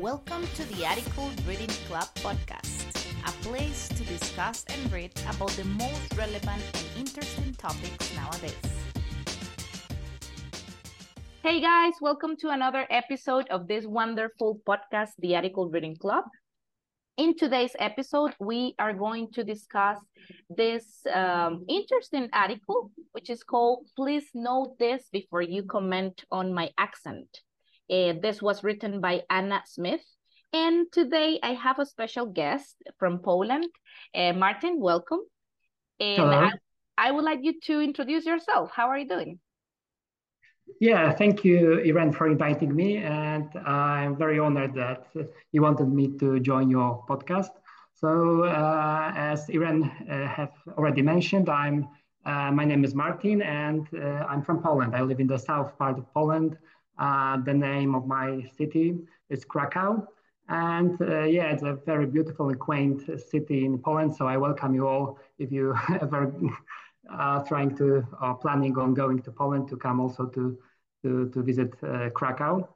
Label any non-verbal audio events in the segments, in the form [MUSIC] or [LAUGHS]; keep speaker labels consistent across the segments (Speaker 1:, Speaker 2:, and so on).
Speaker 1: Welcome to the Article Reading Club podcast, a place to discuss and read about the most relevant and interesting topics nowadays. Hey guys, welcome to another episode of this wonderful podcast, the Article Reading Club. In today's episode, we are going to discuss this um, interesting article, which is called Please Know This Before You Comment on My Accent. Uh, this was written by Anna Smith. And today I have a special guest from Poland. Uh, Marcin, welcome. And
Speaker 2: Hello.
Speaker 1: I, I would like you to introduce yourself. How are you doing?
Speaker 2: Yeah, thank you, Irene, for inviting me. And I'm very honored that you wanted me to join your podcast. So, uh, as Irene uh, have already mentioned, I'm uh, my name is Marcin, and uh, I'm from Poland. I live in the south part of Poland. Uh, the name of my city is Krakow, and uh, yeah, it's a very beautiful and quaint city in Poland. So I welcome you all if you [LAUGHS] ever uh, trying to or planning on going to Poland to come also to to, to visit uh, Krakow.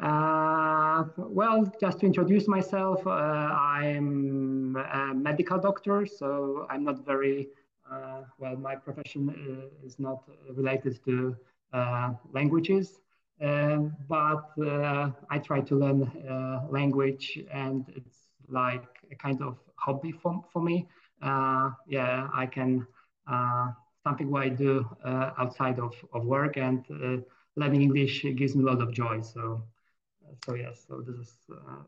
Speaker 2: Uh, well, just to introduce myself, uh, I'm a medical doctor, so I'm not very uh, well. My profession uh, is not related to uh, languages, but I try to learn language, and it's like a kind of hobby for, for me. yeah, I can something what I do uh, outside of, of work and uh, learning English gives me a lot of joy. So, so yes, so this is uh,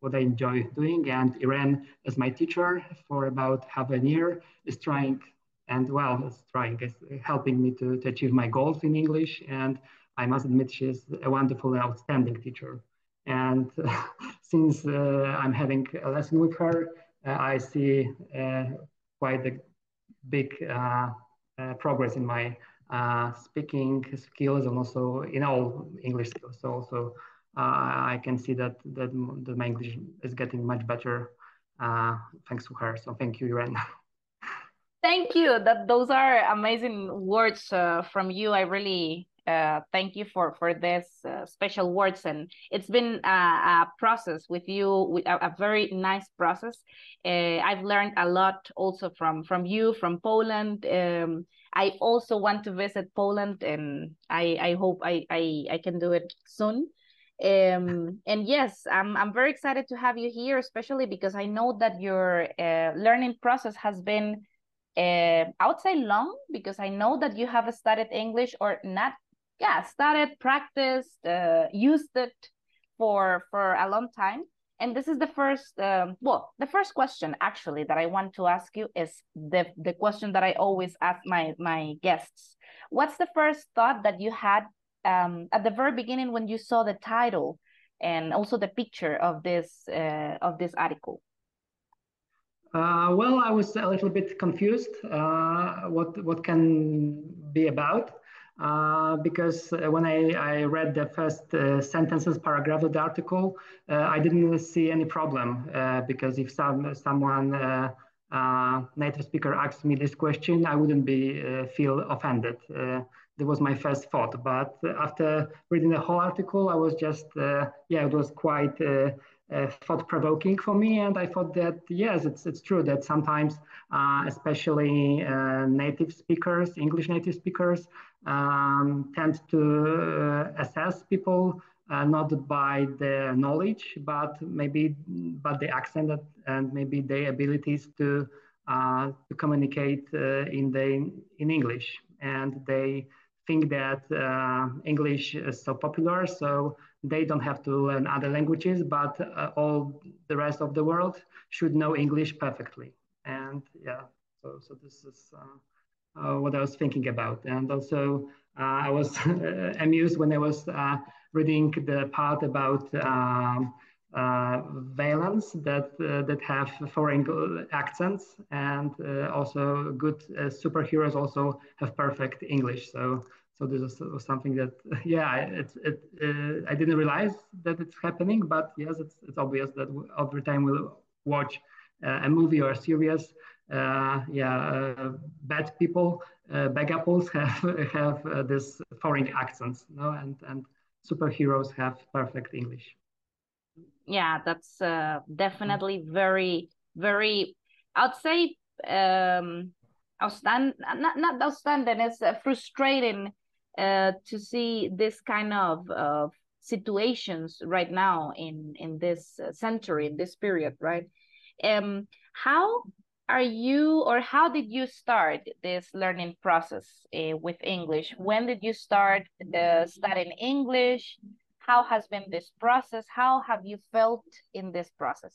Speaker 2: what I enjoy doing. And Irene, as my teacher for about half a year, is trying and well, is trying, is helping me to, to achieve my goals in English. And I must admit, she's a wonderful and outstanding teacher. And [LAUGHS] since I'm having a lesson with her, I see quite a big uh, uh, progress in my uh, speaking skills and also in all English skills. So also I can see that, that that my English is getting much better thanks to her. So thank you, Irene. [LAUGHS]
Speaker 1: Thank you. That those are amazing words uh, from you. I really uh, thank you for for this uh, special words, and it's been a, a process with you, with a, a very nice process. I've learned a lot also from from you, from Poland. Um, I also want to visit Poland, and I I hope I I, I can do it soon. Um, and yes, I'm I'm very excited to have you here, especially because I know that your uh, learning process has been uh, say long because I know that you have studied English or not. Yeah, started practiced, uh, used it for for a long time. And this is the first, um, well, the first question actually that I want to ask you is the the question that I always ask my my guests. What's the first thought that you had um, at the very beginning when you saw the title and also the picture of this uh, of this article?
Speaker 2: Uh, well, I was a little bit confused uh, what what can be about uh, because when I, I read the first uh, sentences paragraph of the article, uh, I didn't see any problem because if some someone native speaker asked me this question, I wouldn't be feel offended. that was my first thought. But after reading the whole article, I was just yeah, it was quite uh, thought provoking for me. And I thought that, yes, it's, it's true that sometimes, uh, especially uh, native speakers, English native speakers, um, tend to assess people uh, not by the knowledge, but maybe but the accent and maybe the abilities to uh, to communicate uh, in the in English, and they think that English is so popular, so they don't have to learn other languages, but uh, all the rest of the world should know English perfectly. And yeah, so, so this is uh, uh, what I was thinking about. And also, uh, I was [LAUGHS] amused when I was uh, reading the part about um, uh, villains that that have foreign accents, and also good superheroes also have perfect English. So so this was something that [LAUGHS] yeah it, it uh, i didn't realize that it's happening but yes it's, it's obvious that every time we'll watch uh, a movie or a series uh, yeah uh, bad people uh, bad apples [LAUGHS] have have uh, this foreign accents know, and and superheroes have perfect english.
Speaker 1: Yeah, that's uh, definitely very, very, I'd say, um, outstanding, not, not outstanding, it's uh, frustrating uh, to see this kind of, of situations right now in, in this century, in this period, right? Um, how are you or how did you start this learning process uh, with English? When did you start uh, studying English? How has been this process? How have you felt in this process?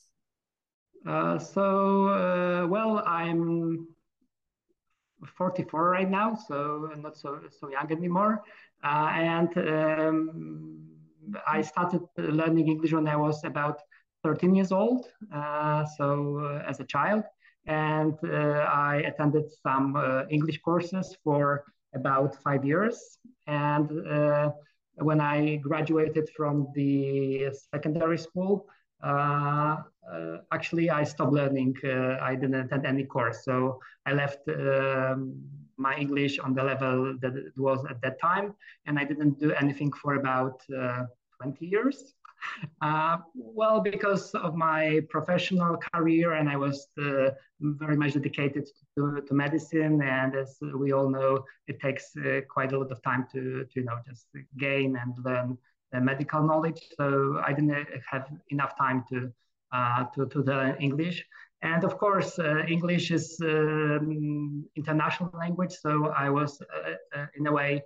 Speaker 2: Uh, so, uh, well, I'm 44 right now, so not so so young anymore. Uh, and um, I started learning English when I was about 13 years old, uh, so as a child and uh, I attended some uh, English courses for about five years. And uh, when I graduated from the secondary school, uh, uh, actually I stopped learning. Uh, I didn't attend any course, so I left um, my English on the level that it was at that time, and I didn't do anything for about 20 years. Uh, well, because of my professional career, and I was uh, very much dedicated to, to, medicine. And as we all know, it takes uh, quite a lot of time to, to you know just gain and learn medical knowledge. So I didn't have enough time to uh, to, to learn English. And of course, uh, English is um, international language. So I was, in a way,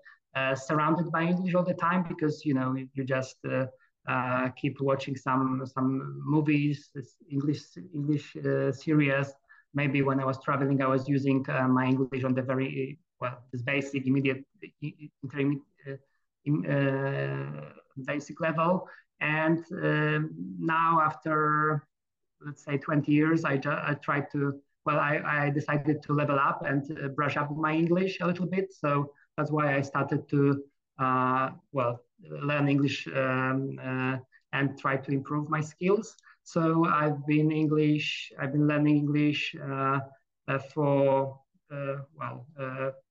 Speaker 2: surrounded by English all the time because you know you just uh, keep watching some some movies, English English uh, series. Maybe when I was traveling, I was using uh, my English on the very well, this basic, immediate, intermediate, uh, uh, basic level. And um, now, after let's say 20 years, I, I tried to well, I, I, decided to level up and brush up my English a little bit. So that's why I started to, well, learn English um, uh, and try to improve my skills. So I've been English, I've been learning English uh, uh, for, well,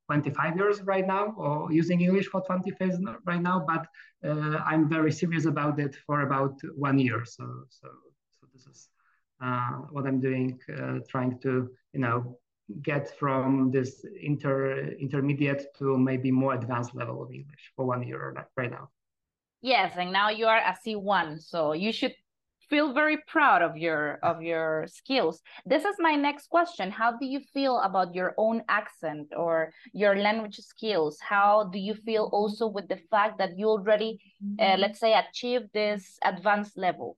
Speaker 2: 25 years right now, or using English for 25 years right now, but uh, I'm very serious about it for about one year. So, so, so this is uh, what I'm doing, uh, trying to, you know, get from this inter intermediate to maybe more advanced level of English for one year right now.
Speaker 1: Yes, and now you are a C1, so you should feel very proud of your of your skills. This is my next question. How do you feel about your own accent or your language skills? How do you feel also with the fact that you already, uh, let's say, achieved this advanced level?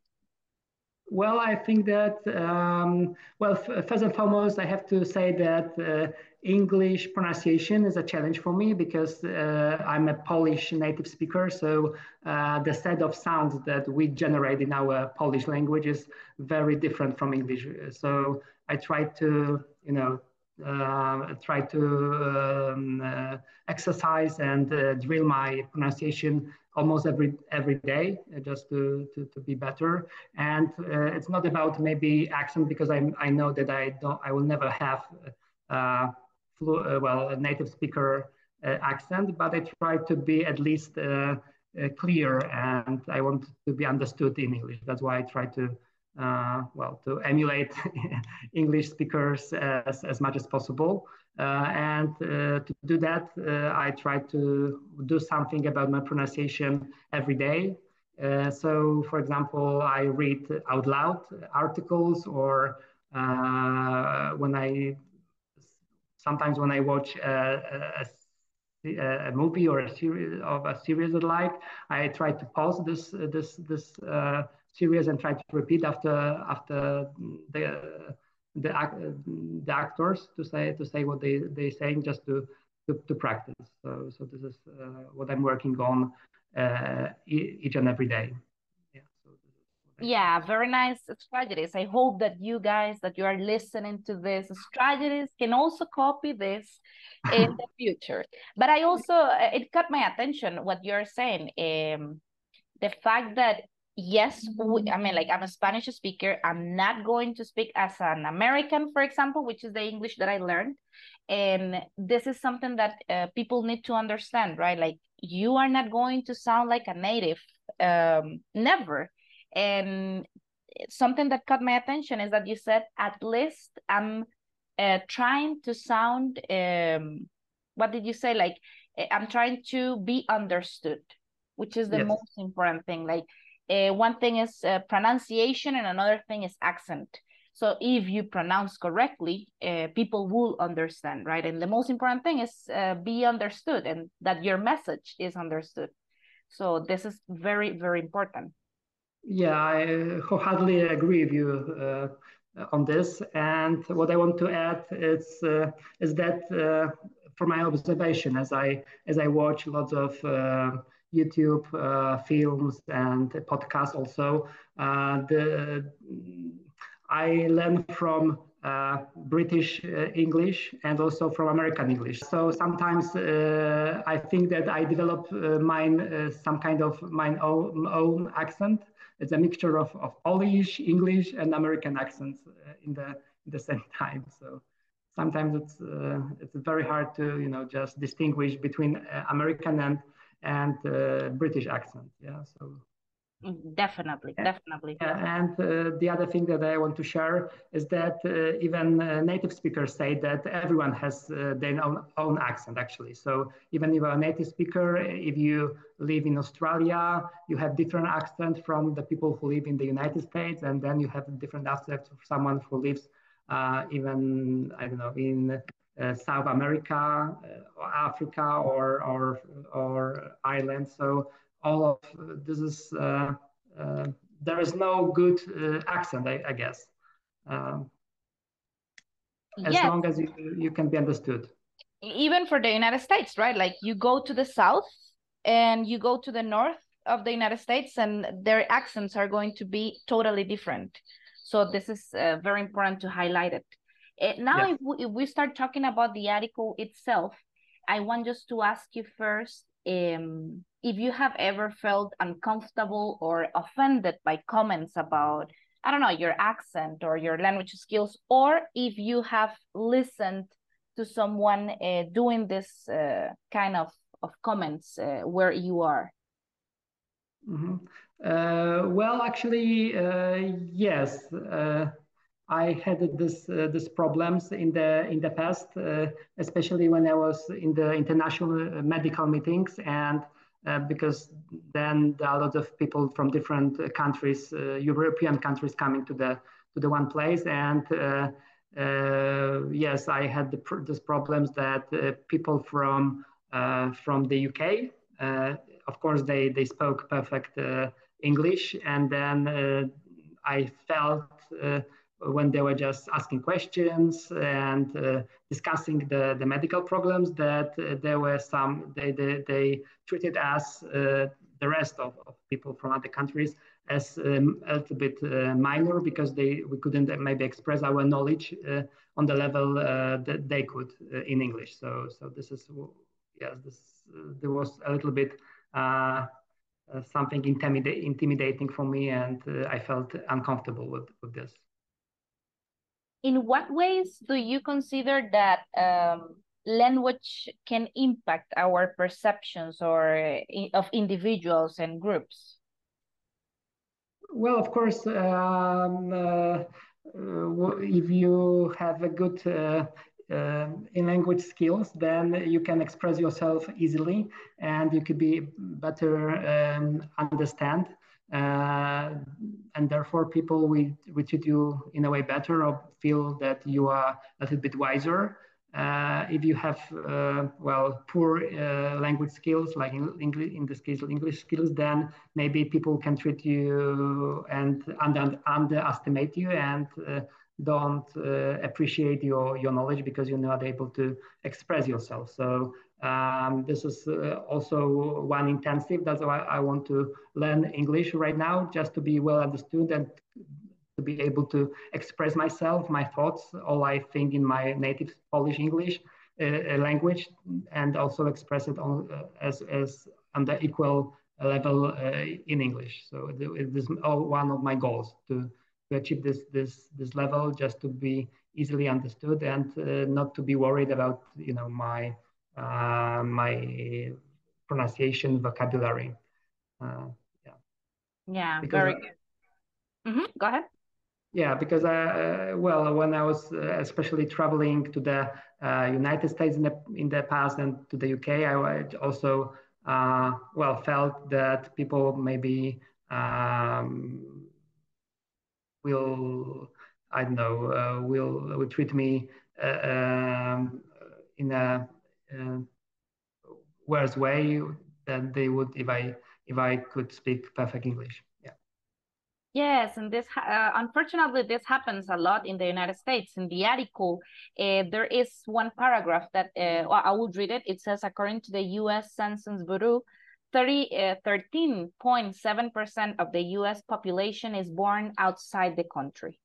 Speaker 2: Well, I think that, um, well, first and foremost, I have to say that uh, English pronunciation is a challenge for me because uh, I'm a Polish native speaker. So uh, the set of sounds that we generate in our Polish language is very different from English. So I try to, you know, uh, try to um, uh, exercise and uh, drill my pronunciation almost every every day uh, just to, to, to be better. And it's not about maybe accent because I, I know that I don't I will never have uh, flu, well a native speaker accent, but I try to be at least clear and I want to be understood in English. That's why I try to uh, well, to emulate [LAUGHS] English speakers as, as much as possible. Uh, and uh, to do that, uh, I try to do something about my pronunciation every day. Uh, so, for example, I read out loud articles, or uh, when I sometimes when I watch a, a, a, movie or a series of a series I like, I try to pause this this this series and try to repeat after after the the, the actors to say to say what they they saying just to to, to practice. So so this is uh, what I'm working on uh, each and every day.
Speaker 1: Yeah. Very nice strategies. I hope that you guys that you are listening to this strategies can also copy this in the [LAUGHS] future. But I also it caught my attention what you're saying. Um, the fact that yes we, i mean like i'm a spanish speaker i'm not going to speak as an american for example which is the english that i learned and this is something that uh, people need to understand right like you are not going to sound like a native um, never And something that caught my attention is that you said, at least I'm uh, trying to sound, um, what did you say? Like, eh, I'm trying to be understood, which is the yes. most important thing. Like, uh, one thing is uh, pronunciation and another thing is accent. So if you pronounce correctly, uh, people will understand, right? And the most important thing is uh, be understood and that your message is understood. So this is very, very important.
Speaker 2: Yeah, I wholeheartedly agree with you uh, on this. And what I want to add is uh, is that uh, from my observation, as I as I watch lots of YouTube films and podcasts, also the I learn from uh, British uh, English and also from American English. So sometimes uh, I think that I develop mine some kind of my own, own, accent. It's a mixture of, of Polish, English, and American accents uh, in the in the [LAUGHS] same time. So sometimes it's uh, it's very hard to you know just distinguish between uh, American and and uh, British accent. Yeah. So
Speaker 1: Definitely, definitely.
Speaker 2: Yeah, and uh, the other thing that I want to share is that uh, even uh, native speakers say that everyone has uh, their own, own accent, actually. So even if you're a native speaker, if you live in Australia, you have different accent from the people who live in the United States, and then you have different accent of someone who lives uh, even, I don't know, in uh, South America, or Africa, or, or, or Ireland. So all of this is uh, uh, there is no good uh, accent, I, I guess. Um, as yes. long as you, you can be understood.
Speaker 1: Even for the United States, right? Like you go to the south and you go to the north of the United States, and their accents are going to be totally different. So this is uh, very important to highlight it. Uh, now, yeah. if, we, if we start talking about the article itself, I want just to ask you first um, if you have ever felt uncomfortable or offended by comments about i don't know your accent or your language skills or if you have listened to someone uh, doing this uh, kind of, of comments uh, where you are
Speaker 2: mm-hmm. Uh, well actually uh, yes uh, I had this uh, this problems in the in the past, uh, especially when I was in the international medical meetings, and uh, because then there are a lot of people from different countries, uh, European countries, coming to the to the one place, and uh, uh, yes, I had the, these problems that people from from the UK, of course, they they spoke perfect English, and then I felt when they were just asking questions and uh, discussing the, the medical problems that uh, there were some they, they, they treated us uh, the rest of, of, people from other countries as um, a little bit uh, minor because they we couldn't maybe express our knowledge uh, on the level uh, that they could in English. So so this is yes this there was a little bit something intimida- intimidating for me and I felt uncomfortable with, with this
Speaker 1: in what ways do you consider that um, language can impact our perceptions or of individuals and groups?
Speaker 2: Well, of course, um, uh, if you have a good uh, uh, in language skills, then you can express yourself easily and you could be better um, understand uh, and therefore people will, treat you in a way better or feel that you are a little bit wiser. Uh, if you have, uh, well, poor uh, language skills, like in, English, in this case, English skills, then maybe people can treat you and under, underestimate you and uh, don't uh, appreciate your, your knowledge because you're not able to express yourself. So um, this is uh, also one intensive. That's why I want to learn English right now, just to be well understood and to be able to express myself, my thoughts, all I think in my native Polish English uh, uh language, and also express it on uh, as as on the equal level uh, in English. So this is one of my goals to to achieve this this this level, just to be easily understood and uh, not to be worried about you know my uh, my pronunciation vocabulary. Uh,
Speaker 1: yeah. Yeah, because, very good. Mm-hmm. Go ahead.
Speaker 2: Yeah, because uh, well, when I was uh, especially traveling to the uh, United States in the in the past and to the UK, I also uh, well felt that people maybe um, will I don't know uh, will will treat me uh, um, in a worse way than they would if I if I could speak perfect English. Yeah.
Speaker 1: Yes, and this uh, unfortunately this happens a lot in the United States. In the article, uh, there is one paragraph that uh, well, I would read it. It says, according to the U.S. Census Bureau, 13.7% uh, of the U.S. population is born outside the country.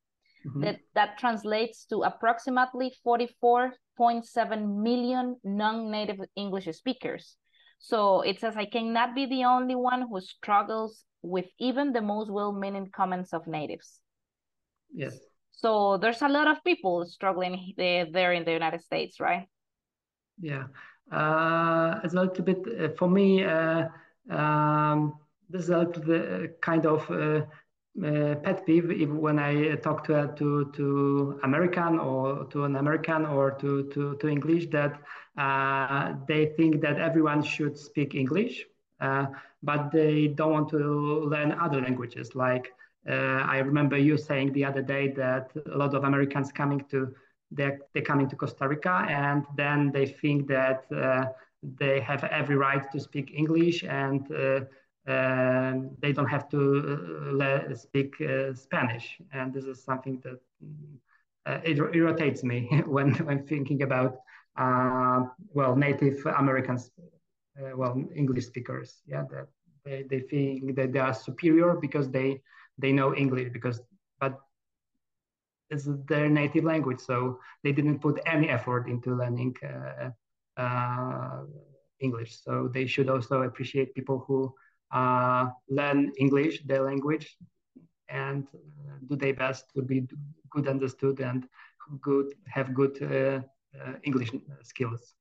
Speaker 1: Mm -hmm. That that translates to approximately 44.7 million non-native English speakers. So it says, I cannot be the only one who struggles with even the most well-meaning comments of natives.
Speaker 2: Yes.
Speaker 1: So there's a lot of people struggling there in the United States, right?
Speaker 2: Yeah. Uh, it's a little bit, uh, for me, uh, um, this is a little bit uh, kind of uh, uh, pet peeve if, when I talk to to to American or to an American or to to, to English that uh, they think that everyone should speak English, uh, but they don't want to learn other languages. Like uh, I remember you saying the other day that a lot of Americans coming to they're, they're coming to Costa Rica and then they think that uh, they have every right to speak English and they don't have to uh, speak uh, Spanish. And this is something that uh, it irritates me [LAUGHS] when, when thinking about, well, Native Americans, well, English speakers. Yeah, that they, they think that they are superior because they, they know English because, but it's their native language. So they didn't put any effort into learning uh, uh, English. So they should also appreciate people who uh, learn English, their language, and uh, do their best to be good understood and good have good uh, uh, English skills.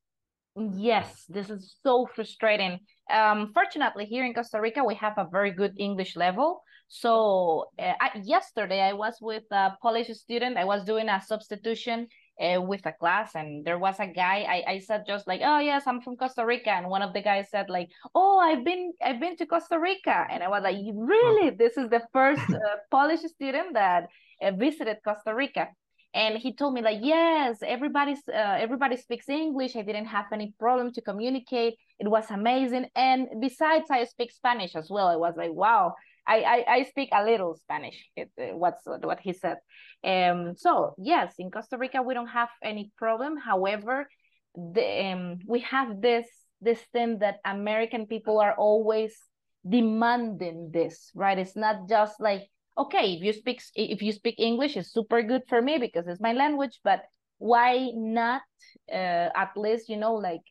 Speaker 1: Yes, this is so frustrating. Um, fortunately, here in Costa Rica, we have a very good English level. So uh, I, yesterday, I was with a Polish student. I was doing a substitution uh, with a class and there was a guy I, I said just like oh yes i'm from costa rica and one of the guys said like oh i've been i've been to costa rica and i was like really? This is the first uh, polish student that uh, visited costa rica. And he told me like yes everybody's uh, everybody speaks english. I didn't have any problem to communicate. It was amazing. And besides i speak spanish as well. I was like wow I, I, I speak a little Spanish. It, uh, what's what he said. Um. So yes, in Costa Rica we don't have any problem. However, the um we have this this thing that American people are always demanding this, right? It's not just like okay, if you speak if you speak English, it's super good for me because it's my language. But why not uh, at least you know like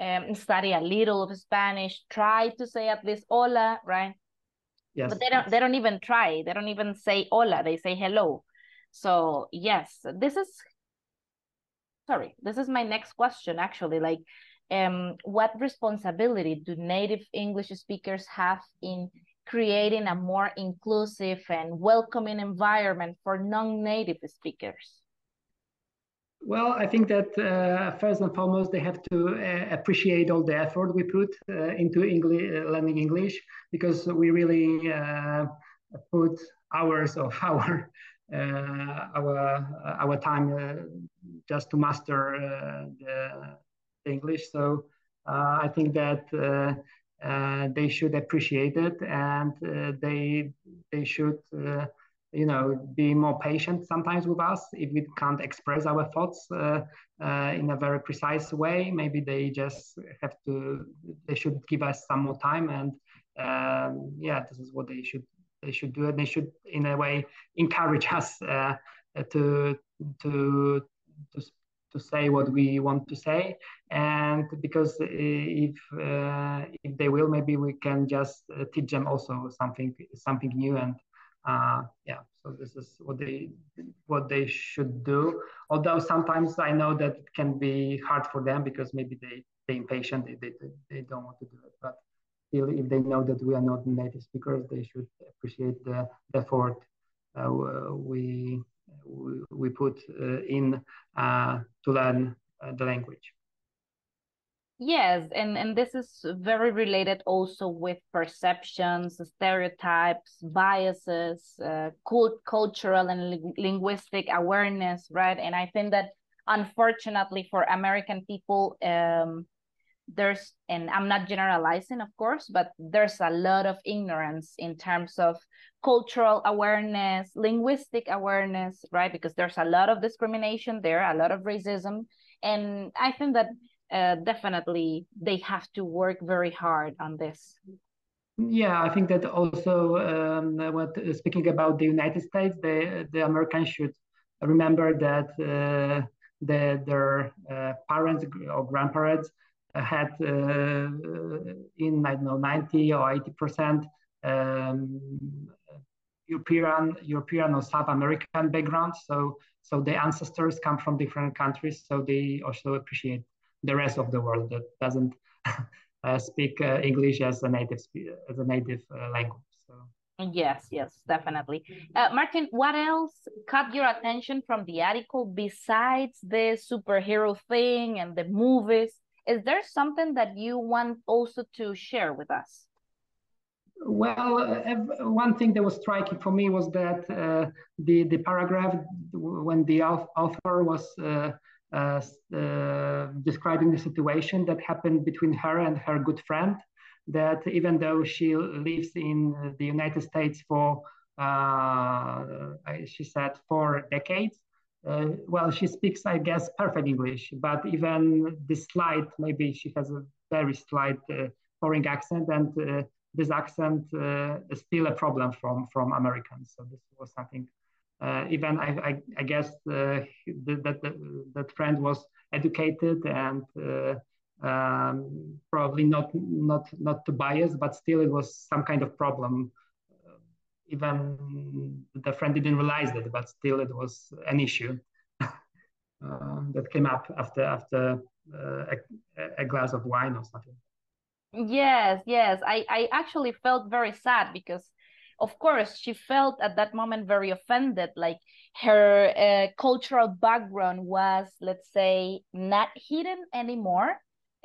Speaker 1: um, study a little of Spanish, try to say at least hola, right?
Speaker 2: Yes.
Speaker 1: But they don't they don't even try. They don't even say hola. They say hello. So yes, this is sorry, this is my next question actually. Like um what responsibility do native English speakers have in creating a more inclusive and welcoming environment for non-native speakers?
Speaker 2: Well, I think that uh, first and foremost, they have to uh, appreciate all the effort we put uh, into English, uh, learning English because we really uh, put hours of [LAUGHS] our uh, our our time just to master the, the, English. So I think that they should appreciate it and they they should you know be more patient sometimes with us if we can't express our thoughts uh, uh, in a very precise way. Maybe they just have to they should give us some more time and um, yeah this is what they should they should do. And they should in a way encourage [LAUGHS] us uh, to to to to say what we want to say. And because if uh, if they will maybe we can just uh, teach them also something something new and uh, yeah so this is what they what they should do although sometimes i know that it can be hard for them because maybe they they impatient they, they, they don't want to do it but still if they know that we are not native speakers they should appreciate the, effort uh, we, we put uh, in uh, to learn the language.
Speaker 1: Yes, and, and this is very related also with perceptions, stereotypes, biases, uh, cult cultural and li linguistic awareness, right? And I think that unfortunately for American people, um, there's, and I'm not generalizing, of course, but there's a lot of ignorance in terms of cultural awareness, linguistic awareness, right? Because there's a lot of discrimination there, a lot of racism. And I think that uh, definitely they have to work very hard on this.
Speaker 2: Yeah, I think that also um, what speaking about the United States, the the Americans should remember that uh, the, their uh, parents or grandparents had uh, in I don't know ninety or eighty percent um, European European or South American background. So so the ancestors come from different countries, so they also appreciate the rest of the world that doesn't [LAUGHS] uh, speak uh, English as a native as a native uh, language. So.
Speaker 1: Yes, yes, definitely. Uh, Marcin, what else caught your attention from the article besides the superhero thing and the movies? Is there something that you want also to share with us?
Speaker 2: Well, one thing that was striking for me was that uh, the the paragraph when the author was uh, describing the situation that happened between her and her good friend. That even though she lives in the United States for, uh, she said, four decades, uh, well, she speaks, I guess, perfect English, but even this slight, maybe she has a very slight uh, foreign accent, and uh, this accent is still a problem from from Americans. So this was something uh, even I, I, I guess uh, that that friend was educated and uh, um, probably not not not too biased, but still it was some kind of problem. even the friend didn't realize it, but still it was an issue [LAUGHS] that came up after after a, a glass of wine or something.
Speaker 1: Yes, yes. I, I actually felt very sad because of course she felt at that moment very offended like her uh, cultural background was let's say not hidden anymore.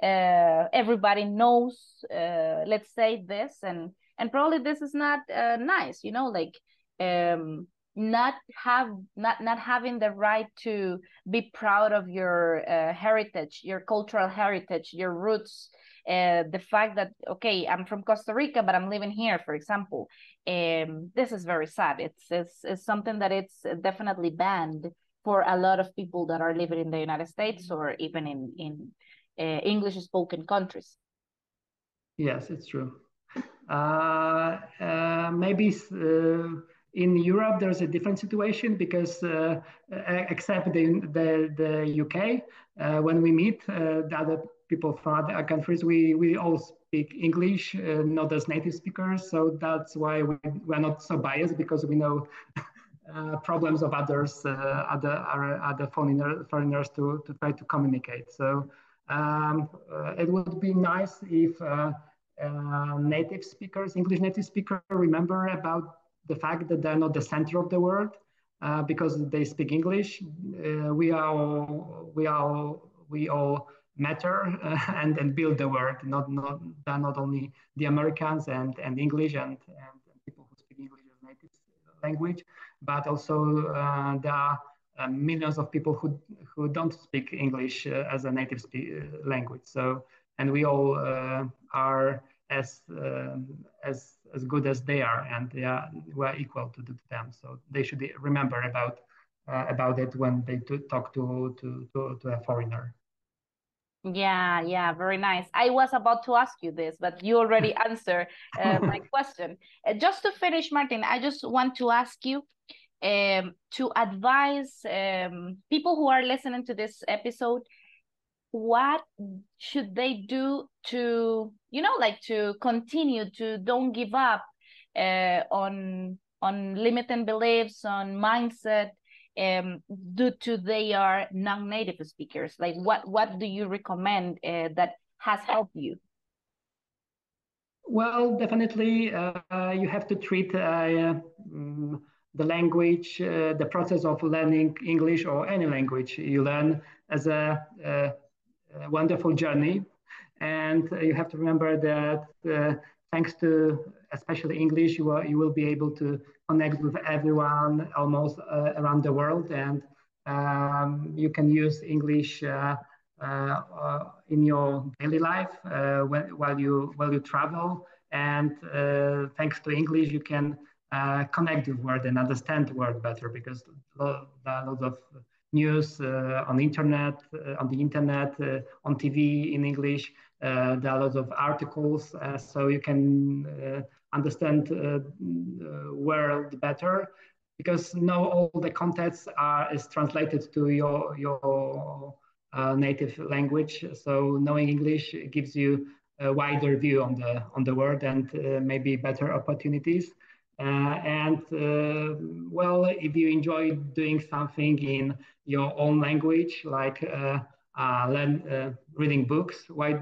Speaker 1: Uh, everybody knows uh, let's say this and and probably this is not uh, nice you know like um not have not not having the right to be proud of your uh, heritage your cultural heritage your roots uh, the fact that okay i'm from costa rica but i'm living here for example um, this is very sad. It's, it's it's something that it's definitely banned for a lot of people that are living in the united states or even in in uh, english spoken countries.
Speaker 2: Yes it's true. Uh, uh maybe uh, in Europe, there's a different situation because, uh, except the, the, UK, uh, when we meet uh, the other people from other countries, we, we all speak English, uh, not as native speakers. So that's why we, we're not so biased because we know [LAUGHS] uh, problems of others, uh, other, other foreigner, foreigners to, to try to communicate. So um, it would be nice if native speakers, English native speakers, remember about the fact that they're not the center of the world uh, because they speak English. Uh, we are we are we all matter uh, [LAUGHS] and and build the world. Not not they're not only the Americans and and English and and people who speak English as a native language, but also uh, there are. Uh, millions of people who who don't speak English uh, as a native language. So, and we all are as um, as as good as they are, and they are we're equal to, to them. So they should remember about uh, about it when they to talk to, to to to a foreigner.
Speaker 1: Yeah, yeah, very nice. I was about to ask you this, but you already [LAUGHS] answered uh, my [LAUGHS] question. Uh, just to finish, Marcin, I just want to ask you um, to advise um, people who are listening to this episode what should they do to you know like to continue to don't give up uh, on on limiting beliefs on mindset um, due to they are non-native speakers? Like what what do you recommend uh, that has helped you?
Speaker 2: Well definitely uh, you have to treat uh, um, the language, uh, the process of learning English or any language you learn as a, a wonderful journey. And you have to remember that uh, thanks to especially English, you, are, you will be able to connect with everyone almost uh, around the world. And um, you can use English uh, uh, in your daily life when, while, you, while you travel. And thanks to English, you can uh, connect the word and understand word better because are lots of news uh, on the internet, uh, on the internet, uh, on TV in English. Uh, there are lots of articles, uh, so you can understand the world better because now all the contents are is translated to your your native language. So knowing English gives you a wider view on the on the world and maybe better opportunities. Uh, and uh, well, if you enjoy doing something in your own language, like uh, learn, reading books, why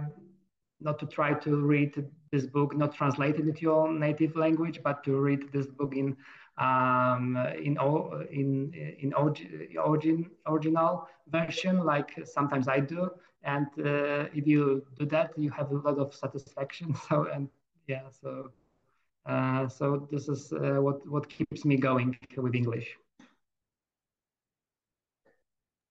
Speaker 2: not to try to read this book not translated into your native language, but to read this book in um, in in in origin original version, like sometimes I do. And uh, if you do that, you have a lot of satisfaction. [LAUGHS] So and yeah, so uh, so this is uh, what, what keeps me going with English.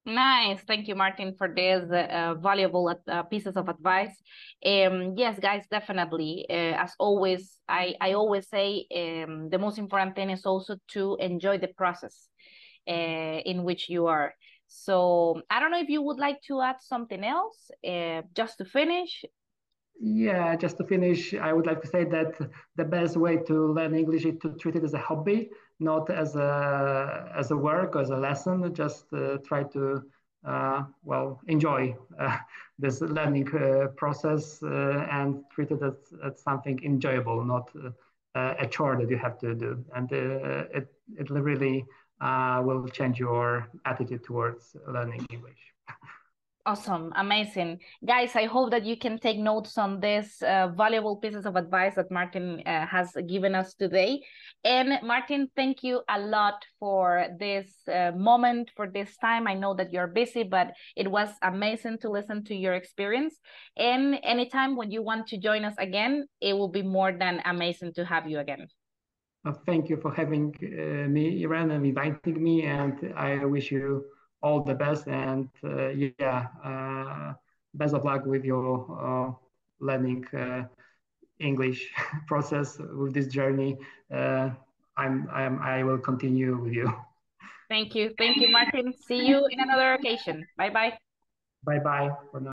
Speaker 1: Nice. Thank you, Marcin, for these uh, valuable uh, pieces of advice. Um, yes, guys, definitely. Uh, as always, I, I always say um, the most important thing is also to enjoy the process uh, in which you are. So I don't know if you would like to add something else just to finish.
Speaker 2: Yeah, just to finish, I would like to say that the best way to learn English is to treat it as a hobby, not as a as a work, as a lesson. Just uh, try to uh, well enjoy uh, [LAUGHS] this learning uh, process uh, and treat it as, as something enjoyable, not uh, a chore that you have to do. And it it really will change your attitude towards learning English. [LAUGHS]
Speaker 1: Awesome, amazing. Guys, I hope that you can take notes on this uh, valuable pieces of advice that Marcin uh, has given us today. And Marcin, thank you a lot for this uh, moment, for this time. I know that you're busy, but it was amazing to listen to your experience. And anytime when you want to join us again, it will be more than amazing to have you again.
Speaker 2: Well, thank you for having uh, me, Irene, and inviting me. And I wish you all the best and uh, yeah, uh, best of luck with your uh, learning English [LAUGHS] process with this journey. I'm, I'm, I will continue with you.
Speaker 1: Thank you. Thank you, Marcin. See you in another occasion. Bye bye.
Speaker 2: Bye bye.